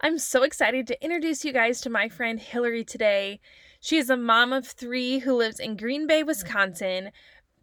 I'm so excited to introduce you guys to my friend Hillary today. She is a mom of three who lives in Green Bay, Wisconsin.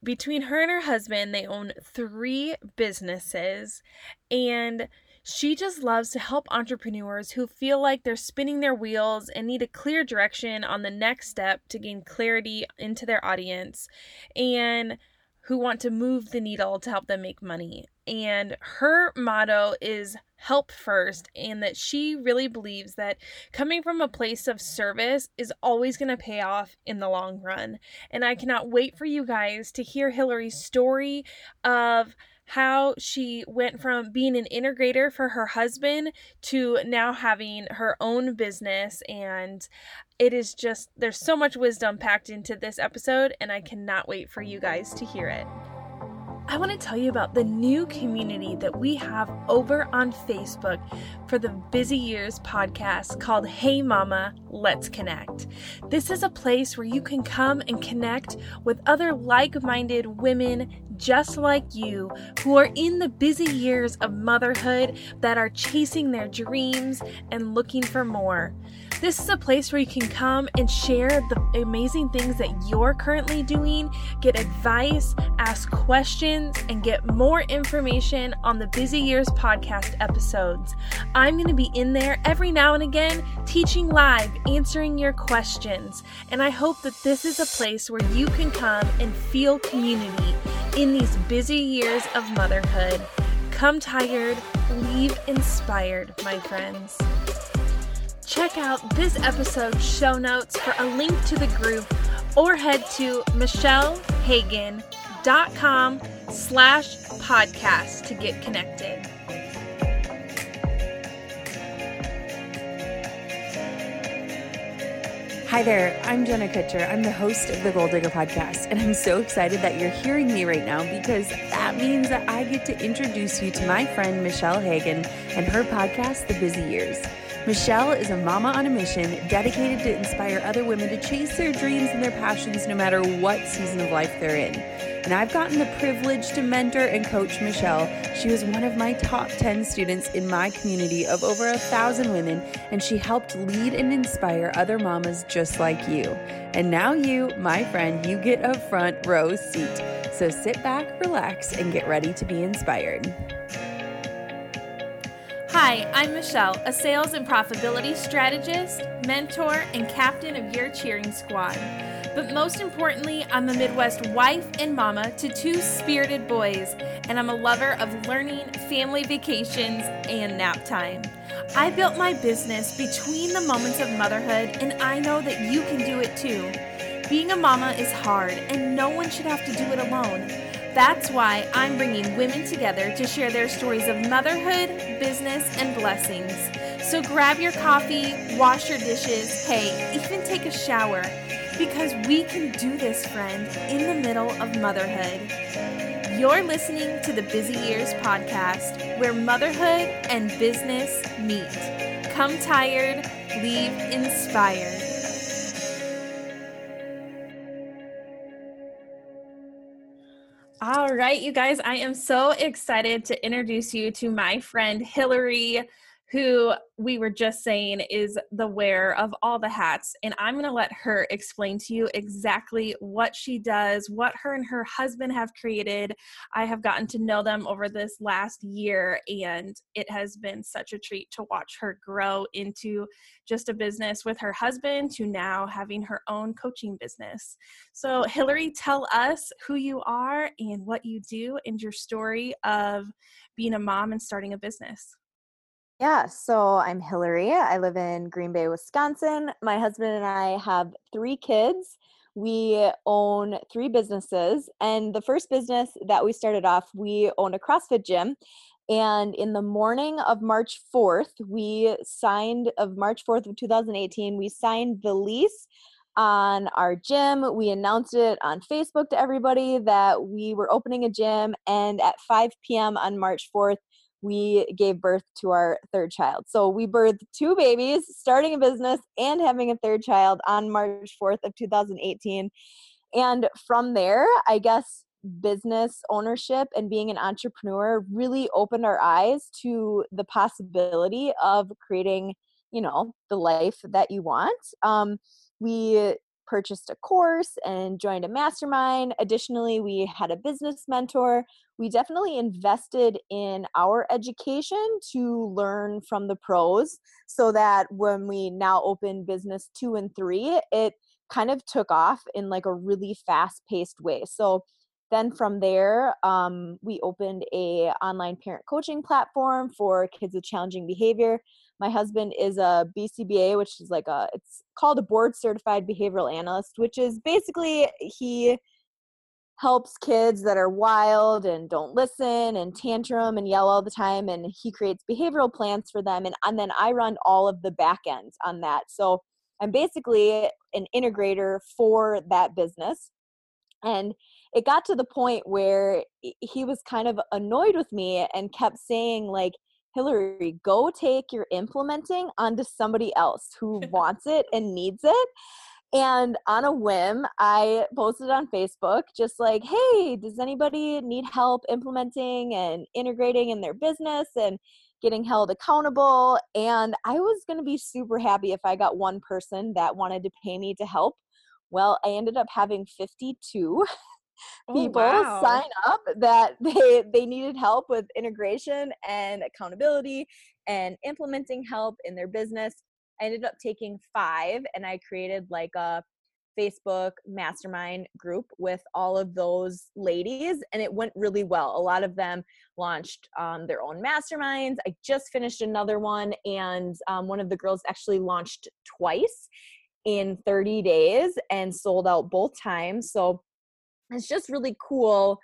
Between her and her husband, they own three businesses, and she just loves to help entrepreneurs who feel like they're spinning their wheels and need a clear direction on the next step to gain clarity into their audience and who want to move the needle to help them make money. And her motto is help first, and that she really believes that coming from a place of service is always going to pay off in the long run. And I cannot wait for you guys to hear Hillary's story of how she went from being an integrator for her husband to now having her own business and it is just there's so much wisdom packed into this episode and I cannot wait for you guys to hear it. I want to tell you about the new community that we have over on Facebook for the Busy Years podcast called Hey Mama, Let's Connect. This is a place where you can come and connect with other like minded women just like you who are in the busy years of motherhood that are chasing their dreams and looking for more. This is a place where you can come and share the amazing things that you're currently doing, get advice, ask questions, and get more information on the Busy Years podcast episodes. I'm going to be in there every now and again, teaching live, answering your questions. And I hope that this is a place where you can come and feel community in these busy years of motherhood. Come tired, leave inspired, my friends. Check out this episode's show notes for a link to the group or head to michellehagan.com slash podcast to get connected. Hi there, I'm Jenna Kutcher. I'm the host of the Goal Digger podcast, and I'm so excited that you're hearing me right now because that means that I get to introduce you to my friend Michelle Hagan and her podcast, The Busy Years. Michelle is a mama on a mission dedicated to inspire other women to chase their dreams and their passions no matter what season of life they're in. And I've gotten the privilege to mentor and coach Michelle. She was one of my top 10 students in my community of over a thousand women, and she helped lead and inspire other mamas just like you. And now, you, my friend, you get a front row seat. So sit back, relax, and get ready to be inspired. Hi, I'm Michelle, a sales and profitability strategist, mentor, and captain of your cheering squad. But most importantly, I'm a Midwest wife and mama to two spirited boys, and I'm a lover of learning, family vacations, and nap time. I built my business between the moments of motherhood, and I know that you can do it too. Being a mama is hard, and no one should have to do it alone. That's why I'm bringing women together to share their stories of motherhood, business, and blessings. So grab your coffee, wash your dishes, hey, even take a shower, because we can do this, friend, in the middle of motherhood. You're listening to the Busy Years podcast, where motherhood and business meet. Come tired, leave inspired. All right, you guys, I am so excited to introduce you to my friend Hillary, who we were just saying is the wearer of all the hats. And I'm going to let her explain to you exactly what she does, what her and her husband have created. I have gotten to know them over this last year, and it has been such a treat to watch her grow into just a business with her husband to now having her own coaching business. So, Hillary, tell us who you are and what you do and your story of being a mom and starting a business. Yeah, so I'm Hillary. I live in Green Bay, Wisconsin. My husband and I have three kids. We own three businesses. And the first business that we started off, we own a CrossFit gym. And in the morning of March 4th, we signed, of March 4th of 2018, we signed the lease on our gym. We announced it on Facebook to everybody that we were opening a gym. And at 5 p.m. on March 4th, we gave birth to our third child. So we birthed two babies, starting a business and having a third child on March 4th of 2018. And from there, I guess business ownership and being an entrepreneur really opened our eyes to the possibility of creating, you know, the life that you want. Um, we purchased a course and joined a mastermind. Additionally, we had a business mentor. We definitely invested in our education to learn from the pros so that when we now open business two and three, it kind of took off in like a really fast paced way. So then from there, um, we opened a online parent coaching platform for kids with challenging behavior. My husband is a BCBA, which is like a it's called a board certified behavioral analyst, which is basically he helps kids that are wild and don't listen and tantrum and yell all the time and he creates behavioral plans for them and, and then i run all of the back ends on that. So i'm basically an integrator for that business and it got to the point where he was kind of annoyed with me and kept saying like hillary go take your implementing onto somebody else who wants it and needs it and on a whim, I posted on Facebook just like, hey, does anybody need help implementing and integrating in their business and getting held accountable? And I was going to be super happy if I got one person that wanted to pay me to help. Well, I ended up having 52 people oh, wow. sign up that they they needed help with integration and accountability and implementing help in their business I ended up taking five and I created like a Facebook mastermind group with all of those ladies, and it went really well. A lot of them launched um, their own masterminds. I just finished another one, and um, one of the girls actually launched twice in 30 days and sold out both times. So it's just really cool.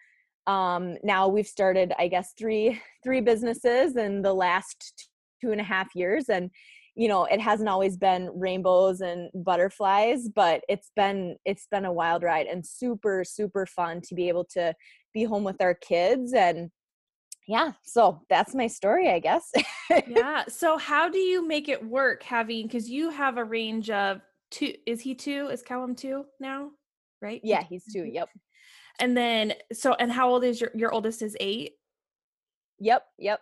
Um, now we've started, I guess, three three businesses in the last two and a half years, and you know it hasn't always been rainbows and butterflies but it's been it's been a wild ride and super super fun to be able to be home with our kids and yeah so that's my story i guess. Yeah so how do you make it work having because you have a range of two is he two? Is callum two now? Right? Yeah he's two yep and then so and how old is your your oldest is eight yep yep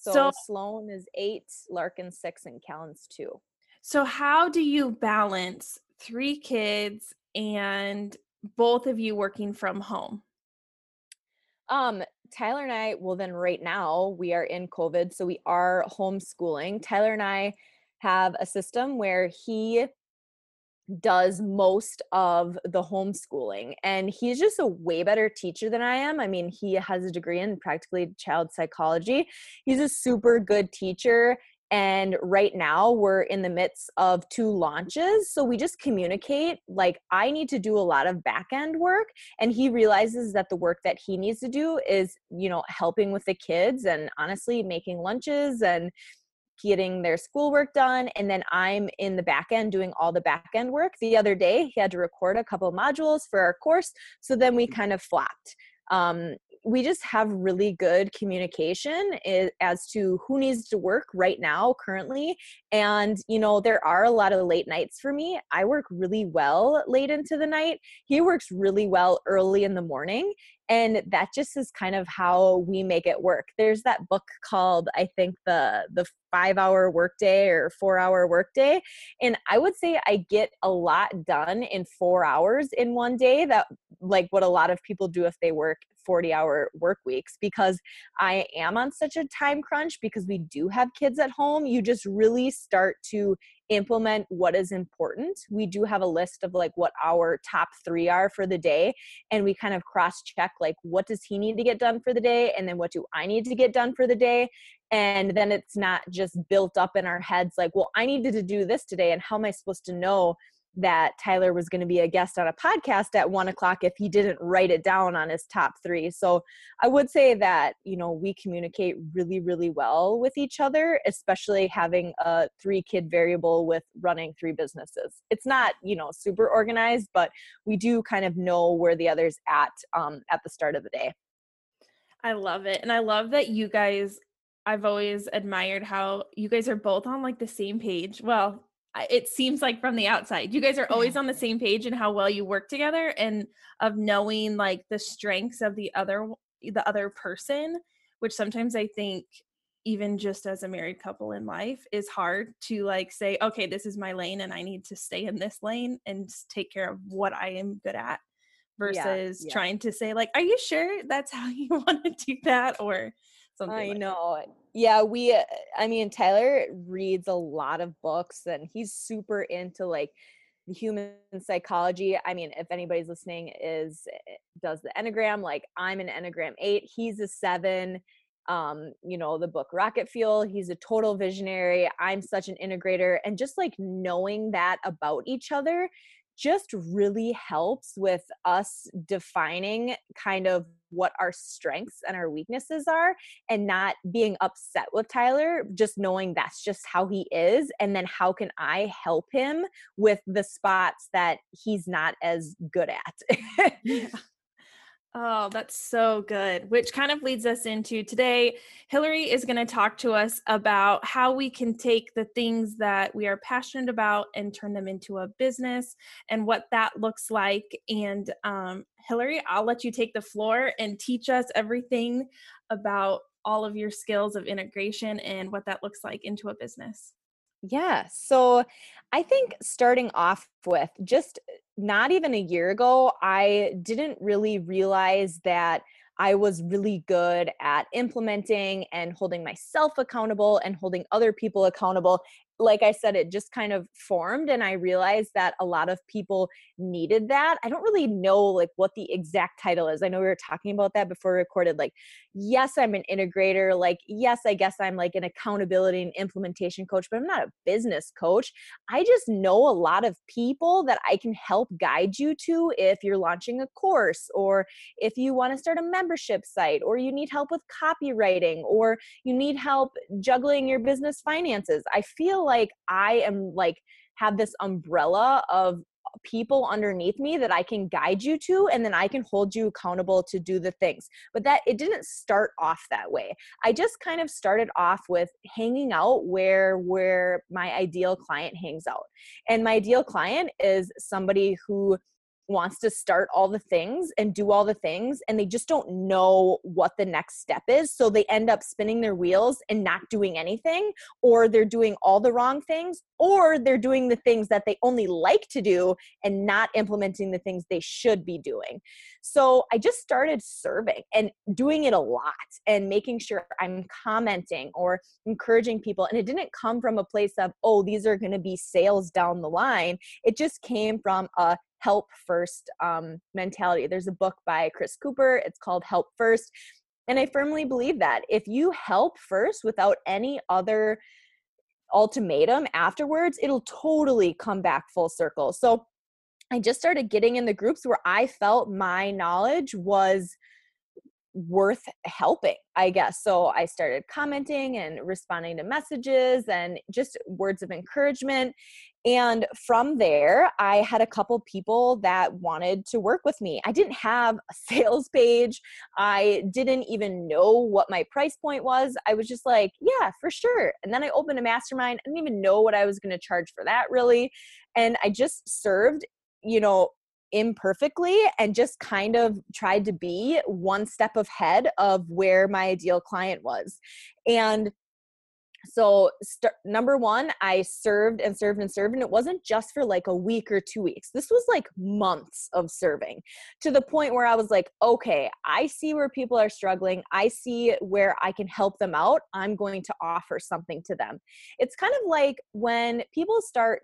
so, so Sloan is eight, Larkin six, and Callan's two. So how do you balance three kids and both of you working from home? Um, Tyler and I, well, then right now we are in COVID, so we are homeschooling. Tyler and I have a system where he does most of the homeschooling and he's just a way better teacher than I am. I mean, he has a degree in practically child psychology. He's a super good teacher and right now we're in the midst of two launches so we just communicate like i need to do a lot of back end work and he realizes that the work that he needs to do is you know helping with the kids and honestly making lunches and getting their schoolwork done and then i'm in the back end doing all the back end work. The other day he had to record a couple modules for our course so then we kind of flopped. Um, we just have really good communication as to who needs to work right now currently and you know there are a lot of late nights for me. I work really well late into the night. He works really well early in the morning and that just is kind of how we make it work there's that book called i think the the five hour workday or four hour workday and i would say i get a lot done in four hours in one day that like what a lot of people do if they work 40 hour work weeks because I am on such a time crunch because we do have kids at home. You just really start to implement what is important. We do have a list of like what our top three are for the day, and we kind of cross check like what does he need to get done for the day, and then what do I need to get done for the day. And then it's not just built up in our heads like, well, I needed to do this today, and how am I supposed to know that Tyler was going to be a guest on a podcast at one o'clock if he didn't write it down on his top three. So I would say that, you know, we communicate really, really well with each other, especially having a three kid variable with running three businesses. It's not, you know, super organized, but we do kind of know where the other's at um, at the start of the day. I love it. And I love that you guys I've always admired how you guys are both on like the same page. Well, it seems like from the outside. You guys are always on the same page and how well you work together and of knowing like the strengths of the other the other person, which sometimes I think even just as a married couple in life is hard to like say okay this is my lane and i need to stay in this lane and take care of what i am good at versus yeah, yeah. trying to say like are you sure that's how you want to do that or something i like know that. Yeah we uh, i mean tyler reads a lot of books and he's super into like the human psychology. I mean if anybody's listening is eh, does the enneagram like i'm an enneagram 8 he's a 7 um you know the book rocket fuel he's a total visionary i'm such an integrator and just like knowing that about each other just really helps with us defining kind of what our strengths and our weaknesses are and not being upset with Tyler, just knowing that's just how he is. And then how can I help him with the spots that he's not as good at? yeah. Oh, that's so good. Which kind of leads us into today. Hillary is going to talk to us about how we can take the things that we are passionate about and turn them into a business and what that looks like. And um, Hillary, I'll let you take the floor and teach us everything about all of your skills of integration and what that looks like into a business. Yeah. So I think starting off with just eh, not even a year ago, I didn't really realize that I was really good at implementing and holding myself accountable and holding other people accountable like I said, it just kind of formed, and I realized that a lot of people needed that. I don't really know like what the exact title is. I know we were talking about that before recorded. Like, yes, I'm an integrator. Like, yes, I guess I'm like an accountability and implementation coach, but I'm not a business coach. I just know a lot of people that I can help guide you to if you're launching a course or if you want to start a membership site or you need help with copywriting or you need help juggling your business finances. I feel like I am like have this umbrella of people underneath me that I can guide you to and then I can hold you accountable to do the things. But that it didn't start off that way. I just kind of started off with hanging out where where my ideal client hangs out. And my ideal client is somebody who wants to start all the things and do all the things and they just don't know what the next step is. So they end up spinning their wheels and not doing anything or they're doing all the wrong things or they're doing the things that they only like to do and not implementing the things they should be doing. So i just started serving and doing it a lot and making sure i'm commenting or encouraging people. And it didn't come from a place of oh these are going to be sales down the line. It just came from a help first um, mentality. There's a book by Chris Cooper, it's called Help First. And I firmly believe that if you help first without any other ultimatum afterwards, it'll totally come back full circle. So I just started getting in the groups where I felt my knowledge was worth helping, I guess. So I started commenting and responding to messages and just words of encouragement. And from there, I had a couple people that wanted to work with me. I didn't have a sales page. I didn't even know what my price point was. I was just like, yeah, for sure. And then I opened a mastermind. I didn't even know what I was going to charge for that really. And I just served, you know, imperfectly and just kind of tried to be one step ahead of where my ideal client was. And so st- number one i served and served and served and it wasn't just for like a week or two weeks. This was like months of serving to the point where i was like okay i see where people are struggling. I see where i can help them out. I'm going to offer something to them. It's kind of like when people start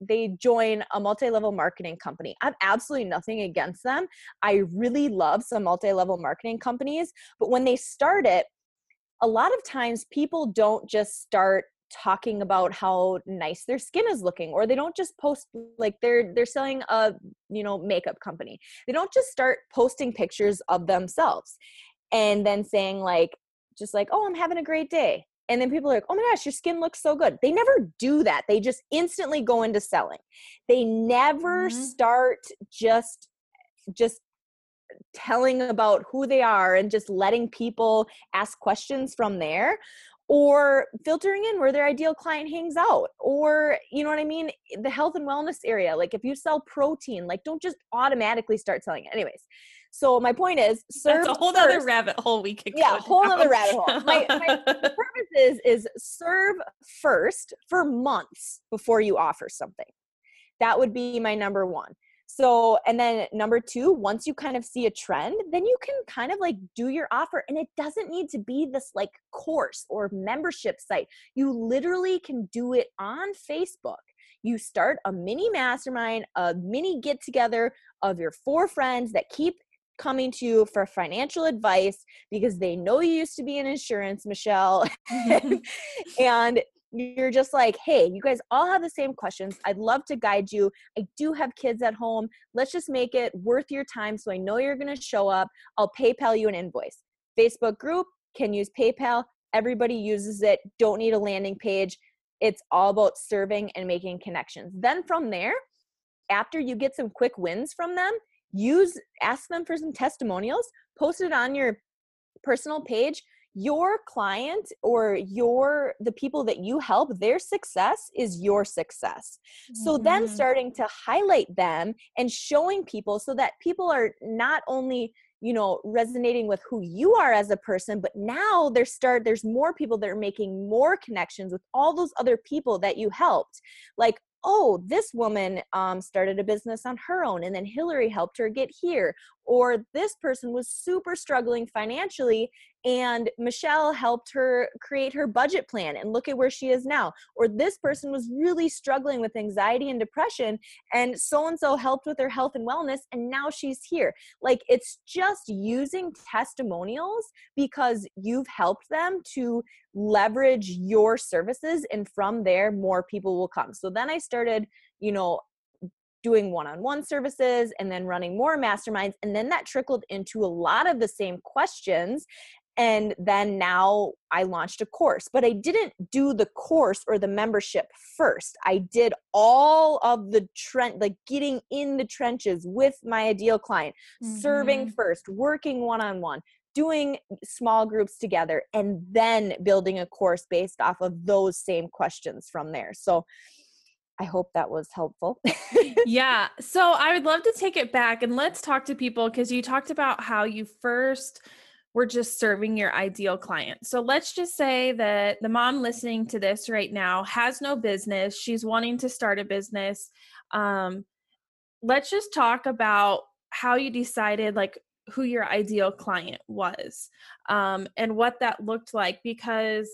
they join a multi-level marketing company. I have absolutely nothing against them. I really love some multi-level marketing companies, but when they start it, a lot of times people don't just start talking about how nice their skin is looking or they don't just post like they're they're selling a you know makeup company they don't just start posting pictures of themselves and then saying like just like oh i'm having a great day and then people are like, oh my gosh, your skin looks so good. They never do that. They just instantly go into selling. They never mm-hmm. start just just telling about who they are and just letting people ask questions from there or filtering in where their ideal client hangs out or you know what i mean the health and wellness area like if you sell protein like don't just automatically start selling it anyways so my point is serve That's a whole other rabbit hole we could yeah whole other rabbit hole my, my purpose is is serve first for months before you offer something that would be my number one so, and then number two, once you kind of see a trend, then you can kind of like do your offer. And it doesn't need to be this like course or membership site. You literally can do it on Facebook. You start a mini mastermind, a mini get together of your four friends that keep coming to you for financial advice because they know you used to be in insurance, Michelle. Mm-hmm. and you're just like, hey, you guys all have the same questions. I'd love to guide you. I do have kids at home. Let's just make it worth your time so I know you're going to show up. I'll PayPal you an invoice. Facebook group can use PayPal. Everybody uses it. Don't need a landing page. It's all about serving and making connections. Then from there, after you get some quick wins from them, use ask them for some testimonials, post it on your personal page your client or your the people that you help their success is your success mm-hmm. so then mm-hmm. starting to highlight them and showing people so that people are not only you know resonating with who you are as a person but now there's start there's more people that are making more connections with all those other people that you helped like oh, this woman um, started a business on her own and then Hillary helped her get here. Or this person was super struggling financially and Michelle helped her create her budget plan and look at where she is now. Or this person was really struggling with anxiety and depression and so and so helped with her health and wellness and now she's here. Like it's just using testimonials because you've helped them to leverage your services and from there more people will come. So then I started, you know, doing one-on-one services and then running more masterminds and then that trickled into a lot of the same questions and then now I launched a course, but I didn't do the course or the membership first. I did all of the trend, like getting in the trenches with my ideal client, mm-hmm. serving first, working one on one, doing small groups together, and then building a course based off of those same questions from there. So, I hope that was helpful. yeah. So I would love to take it back and let's talk to people because you talked about how you first were just serving your ideal client. So let's just say that the mom listening to this right now has no business, she's wanting to start a business. Um, let's just talk about how you decided like who your ideal client was um, and what that looked like because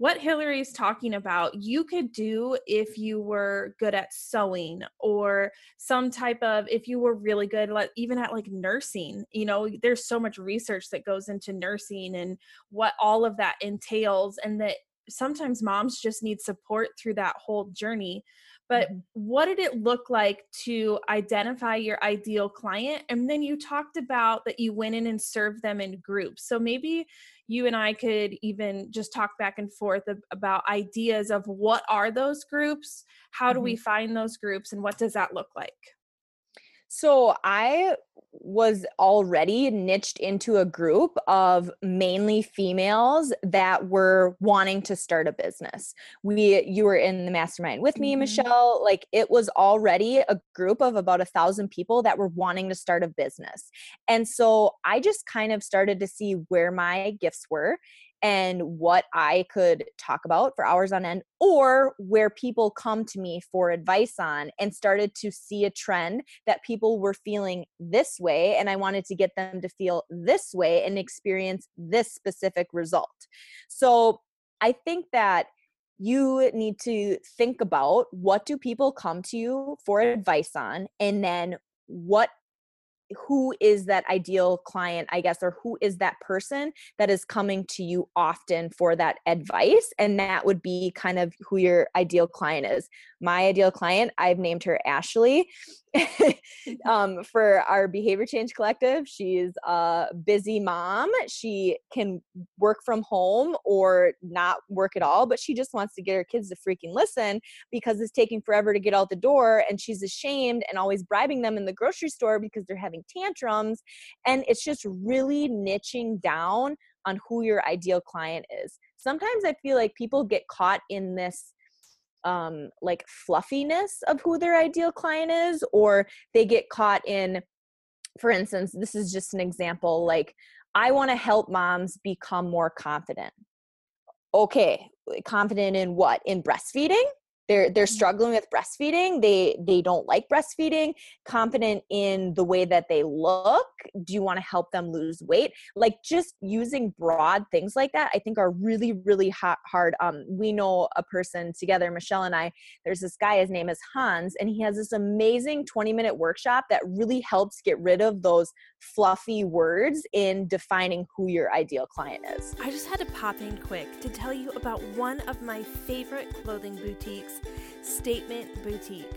what Hillary's talking about, you could do if you were good at sewing or some type of, if you were really good, like even at like nursing. You know, there's so much research that goes into nursing and what all of that entails, and that sometimes moms just need support through that whole journey. But mm-hmm. what did it look like to identify your ideal client? And then you talked about that you went in and served them in groups. So maybe you and I could even just talk back and forth about ideas of what are those groups? How do mm-hmm. we find those groups? And what does that look like? So I was already niched into a group of mainly females that were wanting to start a business. We you were in the mastermind with me, mm-hmm. Michelle. Like it was already a group of about a thousand people that were wanting to start a business. And so I just kind of started to see where my gifts were and what I could talk about for hours on end, or where people come to me for advice on, and started to see a trend that people were feeling this way. And I wanted to get them to feel this way and experience this specific result. So I think that you need to think about what do people come to you for advice on and then what who is that ideal client i guess or who is that person that is coming to you often for that advice and that would be kind of who your ideal client is. My ideal client i've named her ashley um, for our behavior change collective she's a busy mom she can work from home or not work at all but she just wants to get her kids to freaking listen because it's taking forever to get out the door and she's ashamed and always bribing them in the grocery store because they're having tantrums and it's just really niching down on who your ideal client is. Sometimes I feel like people get caught in this um like fluffiness of who their ideal client is or they get caught in for instance this is just an example like i want to help moms become more confident. Okay confident in what? In breastfeeding they're they're mm-hmm. struggling with breastfeeding they they don't like breastfeeding confident in the way that they look do you want to help them lose weight like just using broad things like that i think are really really hot, hard um we know a person together michelle and i there's this guy his name is hans and he has this amazing 20 minute workshop that really helps get rid of those fluffy words in defining who your ideal client is i just had to pop in quick to tell you about one of my favorite clothing boutiques Statement Boutique.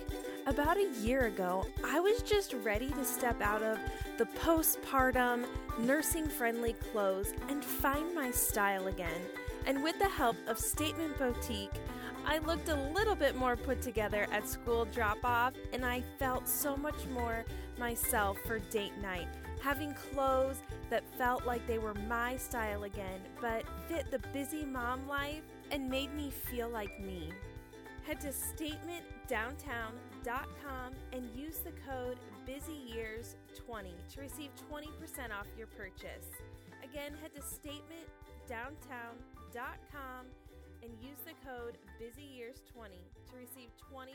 About a year ago, I was just ready to step out of the postpartum, nursing friendly clothes and find my style again. And with the help of Statement Boutique, I looked a little bit more put together at school drop off, and I felt so much more myself for date night. Having clothes that felt like they were my style again, but fit the busy mom life and made me feel like me. Head to statementdowntown.com and use the code BusyYears20 to receive 20% off your purchase. Again, head to statementdowntown.com and use the code BusyYears20 to receive 20%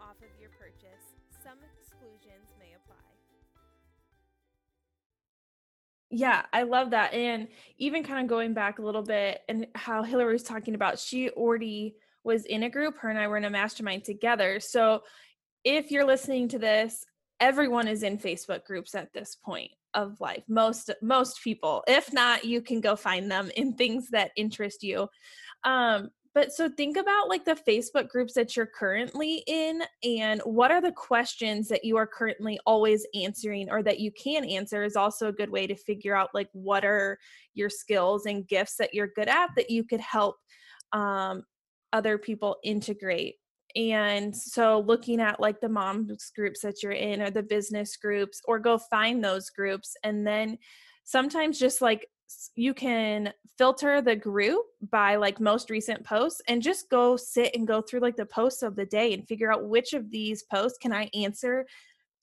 off of your purchase. Some exclusions may apply. Yeah, I love that. And even kind of going back a little bit and how Hillary was talking about, she already was in a group. Her and I were in a mastermind together. So if you're listening to this, everyone is in Facebook groups at this point of life. Most most people. If not, you can go find them in things that interest you. Um, but so think about like the Facebook groups that you're currently in and what are the questions that you are currently always answering or that you can answer is also a good way to figure out like what are your skills and gifts that you're good at that you could help um, other people integrate. And so looking at like the moms groups that you're in or the business groups or go find those groups and then sometimes just like you can filter the group by like most recent posts and just go sit and go through like the posts of the day and figure out which of these posts can I answer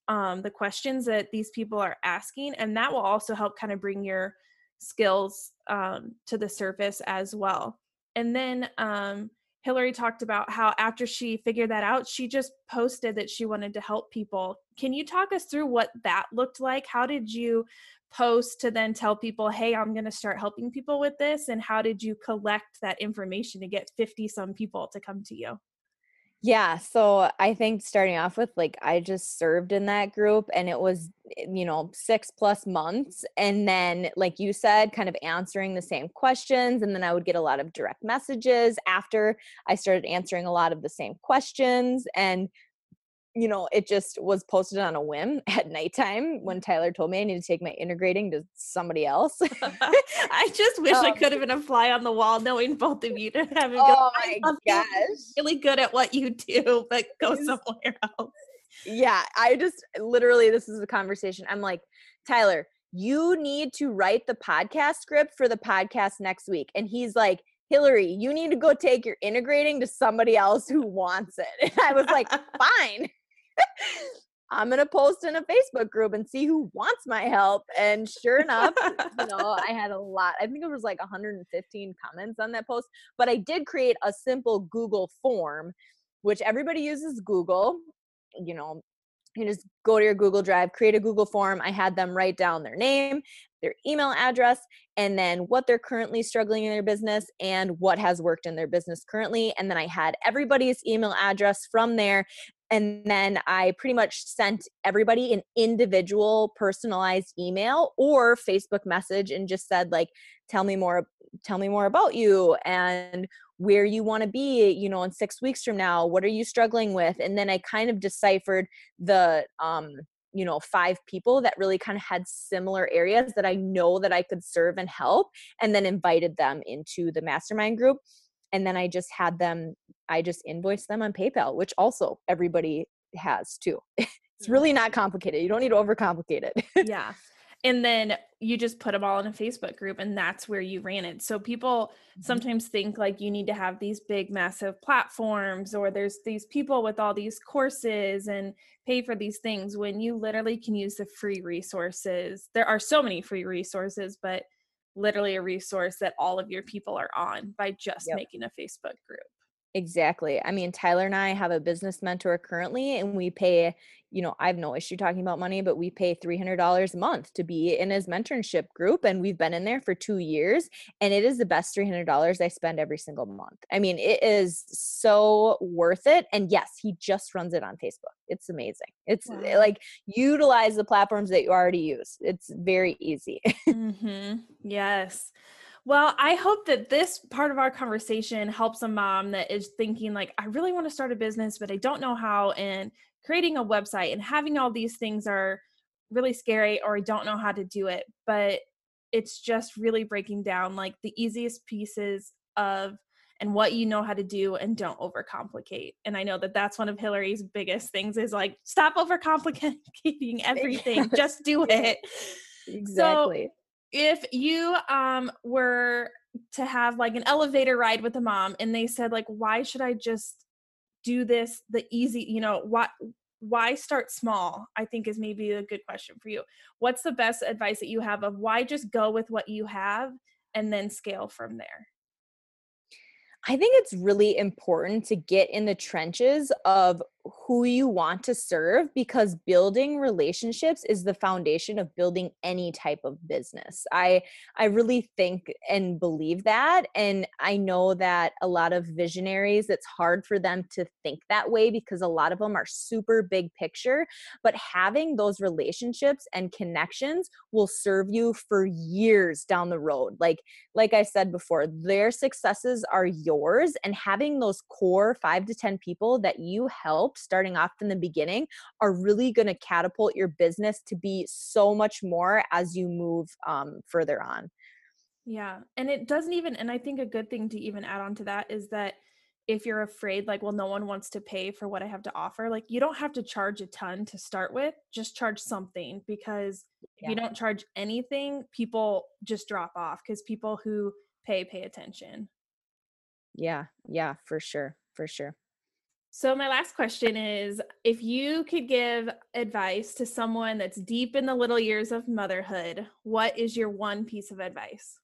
um, the questions that these people are asking. And that will also help kind of bring your skills um, to the surface as well. And then um, Hillary talked about how after she figured that out, she just posted that she wanted to help people. Can you talk us through what that looked like? How did you post to then tell people, hey, I'm going to start helping people with this? And how did you collect that information to get 50 some people to come to you? Yeah, so I think starting off with like I just served in that group and it was eh, you know 6 plus months and then like you said kind of answering the same questions and then I would get a lot of direct messages after I started answering a lot of the same questions and you know, it just was posted on a whim at nighttime when Tyler told me I need to take my integrating to somebody else. I just wish um, I could have been a fly on the wall knowing both of you to have it oh my gosh. really good at what you do, but go somewhere else. Yeah, I just literally this is a conversation. I'm like, Tyler, you need to write the podcast script for the podcast next week. And he's like, Hillary, you need to go take your integrating to somebody else who wants it. And I was like, fine. I'm gonna post in a Facebook group and see who wants my help. And sure enough, you know, I had a lot. I think it was like 115 comments on that post. But I did create a simple Google form, which everybody uses Google. You know, you just go to your Google Drive, create a Google form. I had them write down their name, their email address, and then what they're currently struggling in their business and what has worked in their business currently. And then I had everybody's email address from there and then I pretty much sent everybody an individual personalized email or Facebook message and just said like tell me more tell me more about you and where you want to be you know in 6 weeks from now what are you struggling with? And then I kind of deciphered the um you know five people that really kind of had similar areas that I know that I could serve and help and then invited them into the mastermind group and then I just had them I just invoiced them on PayPal, which also everybody has too. it's really not complicated. You don't need to overcomplicate it. yeah. and then you just put them all in a Facebook group and that's where you ran it. So people mm-hmm. sometimes think like you need to have these big massive platforms or there's these people with all these courses and pay for these things when you literally can use the free resources. There are so many free resources, but literally a resource that all of your people are on by just yep. making a Facebook group. Exactly. I mean, Tyler and I have a business mentor currently, and we pay, you know, I have no issue talking about money, but we pay $300 a month to be in his mentorship group. And we've been in there for two years, and it is the best $300 I spend every single month. I mean, it is so worth it. And yes, he just runs it on Facebook. It's amazing. It's eh, wow. like utilize the platforms that you already use, it's very easy. mm-hmm. Yes. Well, I hope that this part of our conversation helps a mom that is thinking, like, I really want to start a business, but I don't know how. And creating a website and having all these things are really scary, or I don't know how to do it. But it's just really breaking down like the easiest pieces of and what you know how to do and don't overcomplicate. And I know that that's one of Hillary's biggest things is like stop overcomplicating everything, just do it. Exactly. So, if you um were to have like an elevator ride with a mom and they said like why should i just do this the easy you know what why start small i think is maybe a good question for you. What's the best advice that you have of why just go with what you have and then scale from there? I think it's really important to get in the trenches of who you want to serve because building relationships is the foundation of building any type of business. I I really think and believe that and I know that a lot of visionaries it's hard for them to think that way because a lot of them are super big picture, but having those relationships and connections will serve you for years down the road. Like like I said before, their successes are yours and having those core 5 to 10 people that you help starting off in the beginning are really going to catapult your business to be so much more as you move um, further on. Yeah. And it doesn't even, and I think a good thing to even add on to that is that if you're afraid, like, well, no one wants to pay for what I have to offer, like, you don't have to charge a ton to start with, just charge something because yeah. if you don't charge anything, people just drop off because people who pay pay attention. Yeah. Yeah. For sure. For sure. So, my last question is if you could give advice to someone that's deep in the little years of motherhood, what is your one piece of advice?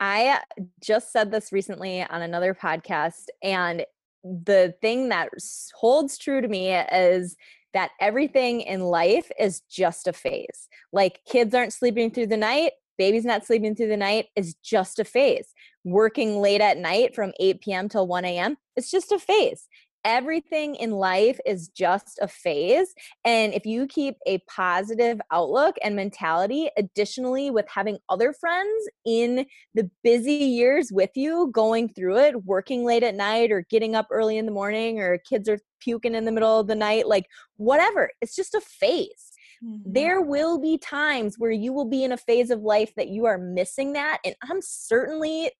I just said this recently on another podcast, and the thing that holds true to me is that everything in life is just a phase. Like kids aren't sleeping through the night, baby's not sleeping through the night is just a phase. Working late at night from 8 p.m. till 1 a.m., it's just a phase. Everything in life is just a phase. And if you keep a positive outlook and mentality, additionally, with having other friends in the busy years with you going through it, working late at night or getting up early in the morning, or kids are puking in the middle of the night, like whatever, it's just a phase Mm-hmm. There will be times where you will be in a phase of life that you are missing that. And I'm certainly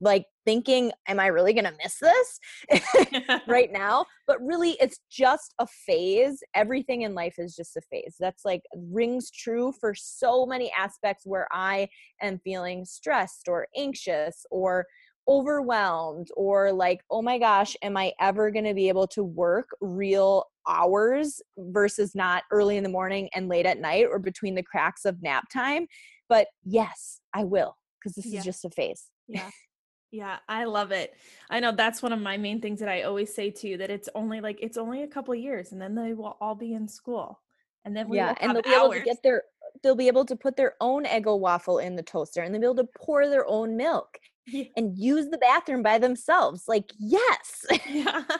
like thinking, am I really going to miss this right now? But really, it's just a phase. Everything in life is just a phase. That's like rings true for so many aspects where I am feeling stressed or anxious or overwhelmed or like, oh my gosh, am I ever going to be able to work real hours versus not early in the morning and late at night or between the cracks of nap time? But yes, I will because this yeah. is just a phase. Yeah. Yeah, I love it. I know that's one of my main things that I always say too that it's only like it's only a couple years and then they will all be in school. And then yeah, and they'll be hours. able to get their they'll be able to put their own Eggo waffle in the toaster and they'll be able to pour their own milk yeah. and use the bathroom by themselves. Like, yes. Yeah.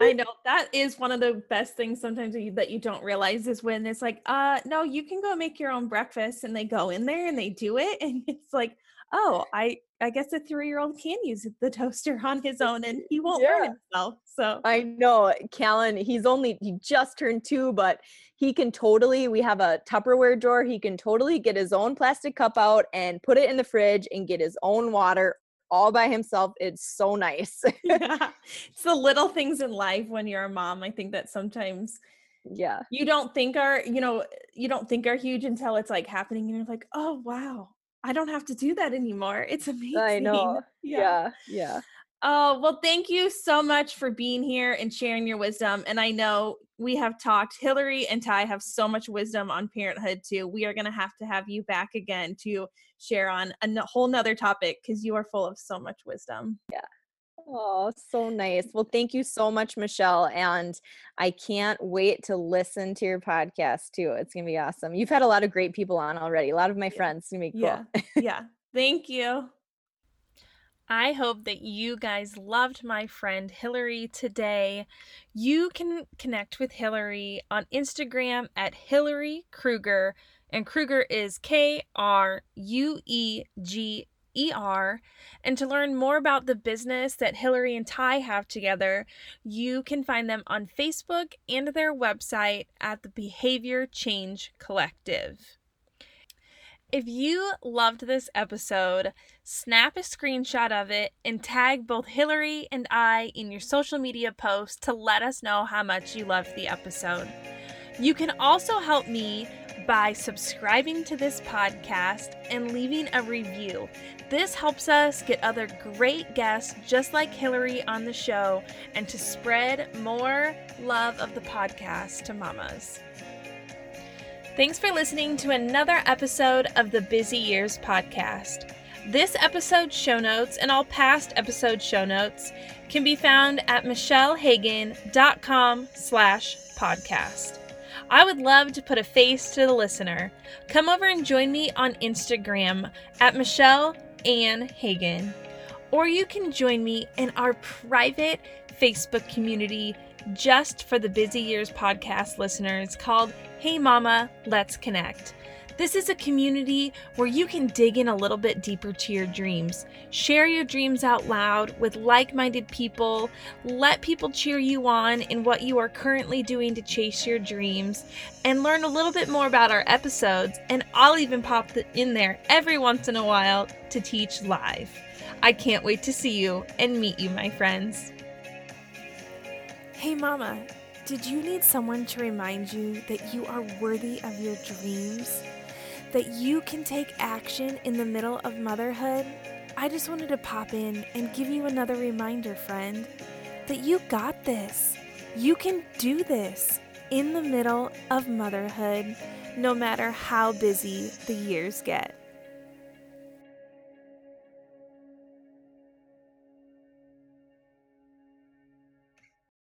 I know that is one of the best things sometimes that you, that you don't realize is when it's like, uh, no, you can go make your own breakfast, and they go in there and they do it, and it's like, oh, I I guess a three year old can use the toaster on his own, and he won't yeah. hurt himself. So I know, Callan, he's only he just turned two, but he can totally. We have a Tupperware drawer. He can totally get his own plastic cup out and put it in the fridge and get his own water all by himself. It's so nice. yeah. It's the little things in life when you're a mom. I think that sometimes yeah you don't think are you know you don't think are huge until it's like happening and you're like oh wow i don't have to do that anymore it's amazing i know yeah yeah, Oh, well, thank you so much for being here and sharing your wisdom. And I know we have talked, Hillary and Ty have so much wisdom on parenthood too. We are going to have to have you back again to share on a whole nother topic because you are full of so much wisdom. Yeah. Oh, so nice. Well, thank you so much, Michelle. And I can't wait to listen to your podcast too. It's going to be awesome. You've had a lot of great people on already. A lot of my friends. It's going to be cool. Yeah. yeah. Thank you. I hope that you guys loved my friend Hillary today. You can connect with Hillary on Instagram at Hillary Krueger, and Krueger is K R U E G E R. And to learn more about the business that Hillary and Ty have together, you can find them on Facebook and their website at the Behavior Change Collective. If you loved this episode, snap a screenshot of it and tag both Hillary and I in your social media posts to let us know how much you loved the episode. You can also help me by subscribing to this podcast and leaving a review. This helps us get other great guests just like Hillary on the show and to spread more love of the podcast to mamas. Thanks for listening to another episode of the Busy Years podcast. This episode's show notes and all past episode show notes can be found at michellehagan.com slash podcast. I would love to put a face to the listener. Come over and join me on Instagram at Michelle Ann Hagan. Or you can join me in our private Facebook community just for the Busy Years podcast listeners called Hey Mama, Let's Connect. This is a community where you can dig in a little bit deeper to your dreams. Share your dreams out loud with like minded people. Let people cheer you on in what you are currently doing to chase your dreams. And learn a little bit more about our episodes. And I'll even pop in there every once in a while to teach live. I can't wait to see you and meet you, my friends. Hey, Mama. Did you need someone to remind you that you are worthy of your dreams? That you can take action in the middle of motherhood? I just wanted to pop in and give you another reminder, friend, that you got this. You can do this in the middle of motherhood, no matter how busy the years get.